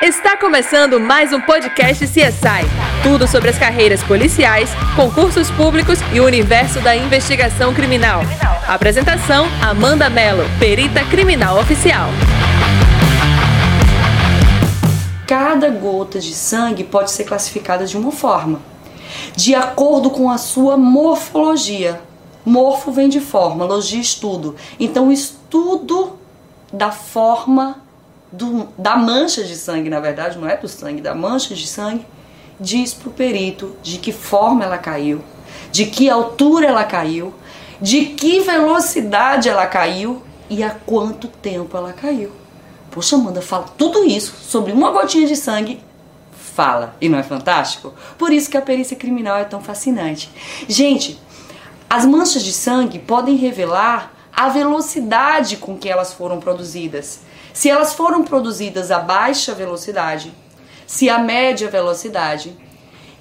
Está começando mais um podcast CSI. Tudo sobre as carreiras policiais, concursos públicos e o universo da investigação criminal. Apresentação: Amanda Mello, perita criminal oficial. Cada gota de sangue pode ser classificada de uma forma, de acordo com a sua morfologia. Morfo vem de forma, logia estudo. Então, estudo da forma do, da mancha de sangue, na verdade, não é do sangue, da mancha de sangue, diz para o perito de que forma ela caiu, de que altura ela caiu, de que velocidade ela caiu e há quanto tempo ela caiu. Poxa, Amanda, fala tudo isso sobre uma gotinha de sangue. Fala, e não é fantástico? Por isso que a perícia criminal é tão fascinante. Gente, as manchas de sangue podem revelar a velocidade com que elas foram produzidas. Se elas foram produzidas a baixa velocidade, se a média velocidade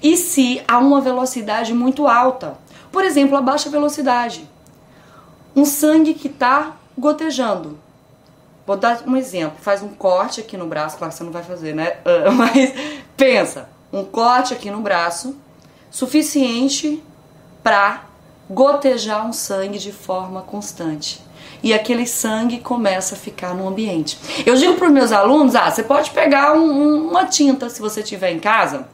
e se a uma velocidade muito alta. Por exemplo, a baixa velocidade. Um sangue que está gotejando. Vou dar um exemplo. Faz um corte aqui no braço, claro que você não vai fazer, né? Mas pensa, um corte aqui no braço suficiente para gotejar um sangue de forma constante e aquele sangue começa a ficar no ambiente. Eu digo para os meus alunos: ah, você pode pegar um, um, uma tinta se você tiver em casa,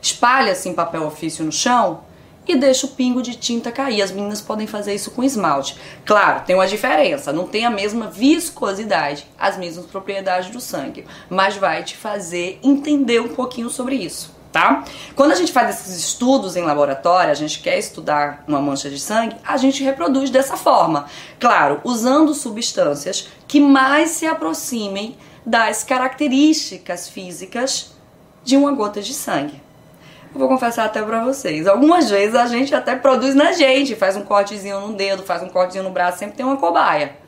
espalha assim papel ofício no chão e deixa o pingo de tinta cair. As meninas podem fazer isso com esmalte. Claro, tem uma diferença, não tem a mesma viscosidade, as mesmas propriedades do sangue, mas vai te fazer entender um pouquinho sobre isso tá? Quando a gente faz esses estudos em laboratório, a gente quer estudar uma mancha de sangue, a gente reproduz dessa forma. Claro, usando substâncias que mais se aproximem das características físicas de uma gota de sangue. Eu vou confessar até pra vocês. Algumas vezes a gente até produz na gente, faz um cortezinho no dedo, faz um cortezinho no braço, sempre tem uma cobaia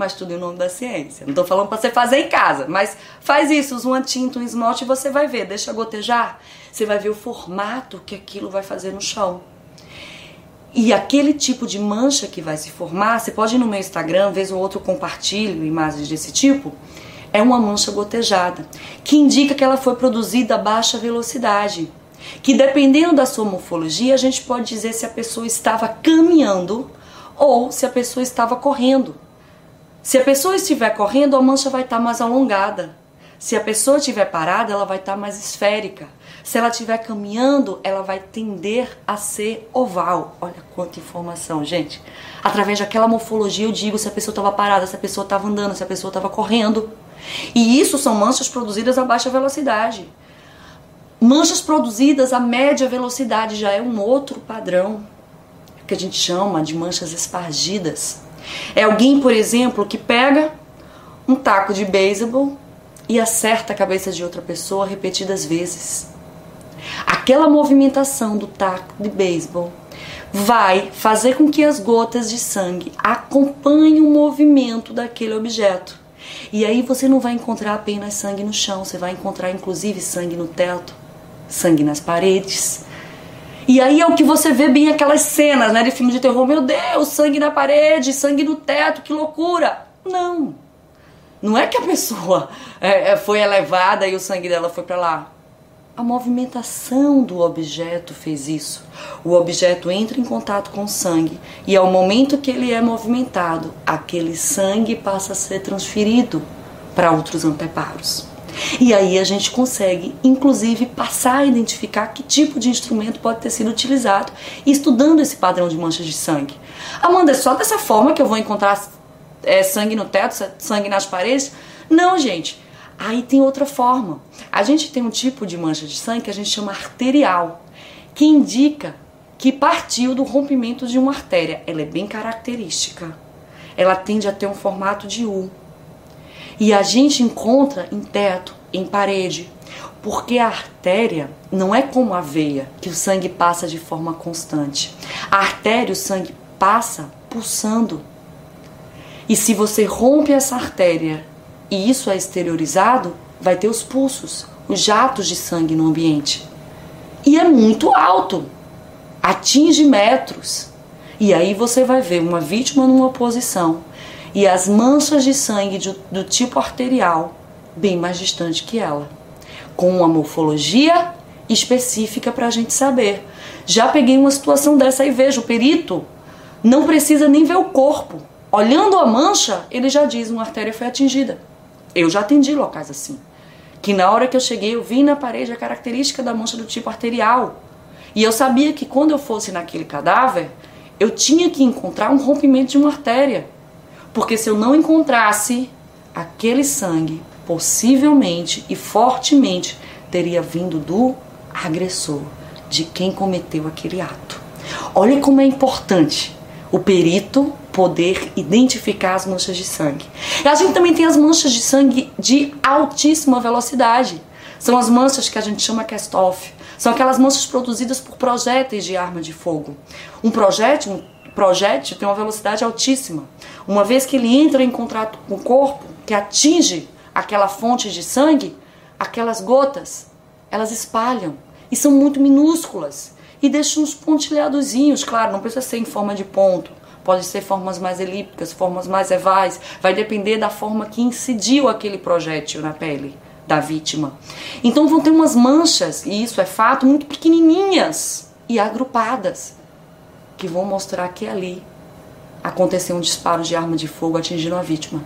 mas tudo em nome da ciência. Não tô falando para você fazer em casa, mas faz isso, usa uma tinta, um esmalte e você vai ver, deixa gotejar, você vai ver o formato que aquilo vai fazer no chão. E aquele tipo de mancha que vai se formar, você pode ir no meu Instagram, vez ou outro compartilho imagens desse tipo, é uma mancha gotejada, que indica que ela foi produzida a baixa velocidade. Que dependendo da sua morfologia, a gente pode dizer se a pessoa estava caminhando ou se a pessoa estava correndo. Se a pessoa estiver correndo, a mancha vai estar mais alongada. Se a pessoa estiver parada, ela vai estar mais esférica. Se ela estiver caminhando, ela vai tender a ser oval. Olha quanta informação, gente. Através daquela morfologia eu digo se a pessoa estava parada, se a pessoa estava andando, se a pessoa estava correndo. E isso são manchas produzidas a baixa velocidade. Manchas produzidas a média velocidade já é um outro padrão que a gente chama de manchas espargidas. É alguém, por exemplo, que pega um taco de beisebol e acerta a cabeça de outra pessoa repetidas vezes. Aquela movimentação do taco de beisebol vai fazer com que as gotas de sangue acompanhem o movimento daquele objeto. E aí você não vai encontrar apenas sangue no chão, você vai encontrar inclusive sangue no teto, sangue nas paredes, e aí é o que você vê bem aquelas cenas, né, de filme de terror. Meu Deus, sangue na parede, sangue no teto, que loucura. Não. Não é que a pessoa é, é foi elevada e o sangue dela foi para lá. A movimentação do objeto fez isso. O objeto entra em contato com o sangue e ao momento que ele é movimentado, aquele sangue passa a ser transferido para outros anteparos. E aí a gente consegue, inclusive, passar a identificar que tipo de instrumento pode ter sido utilizado estudando esse padrão de manchas de sangue. Amanda, é só dessa forma que eu vou encontrar é, sangue no teto, sangue nas paredes? Não, gente. Aí tem outra forma. A gente tem um tipo de mancha de sangue que a gente chama arterial, que indica que partiu do rompimento de uma artéria. Ela é bem característica. Ela tende a ter um formato de U. E a gente encontra em teto, em parede, porque a artéria não é como a veia, que o sangue passa de forma constante. A artéria, o sangue passa pulsando. E se você rompe essa artéria e isso é exteriorizado, vai ter os pulsos, os jatos de sangue no ambiente. E é muito alto, atinge metros. E aí você vai ver uma vítima numa posição e as manchas de sangue do, do tipo arterial bem mais distante que ela, com uma morfologia específica para a gente saber. Já peguei uma situação dessa e vejo o perito não precisa nem ver o corpo. Olhando a mancha, ele já diz uma artéria foi atingida. Eu já atendi locais assim. Que na hora que eu cheguei, eu vi na parede a característica da mancha do tipo arterial. E eu sabia que quando eu fosse naquele cadáver, eu tinha que encontrar um rompimento de uma artéria. Porque se eu não encontrasse aquele sangue, possivelmente e fortemente teria vindo do agressor, de quem cometeu aquele ato. Olha como é importante o perito poder identificar as manchas de sangue. E a gente também tem as manchas de sangue de altíssima velocidade. São as manchas que a gente chama cast-off. São aquelas manchas produzidas por projéteis de arma de fogo. Um projétil, projétil tem uma velocidade altíssima. Uma vez que ele entra em contato com o corpo, que atinge aquela fonte de sangue, aquelas gotas, elas espalham e são muito minúsculas e deixam uns pontilhadozinhos, claro, não precisa ser em forma de ponto. Pode ser formas mais elípticas, formas mais evais, vai depender da forma que incidiu aquele projétil na pele da vítima. Então vão ter umas manchas, e isso é fato, muito pequenininhas e agrupadas, que vão mostrar que ali aconteceu um disparo de arma de fogo atingindo a vítima.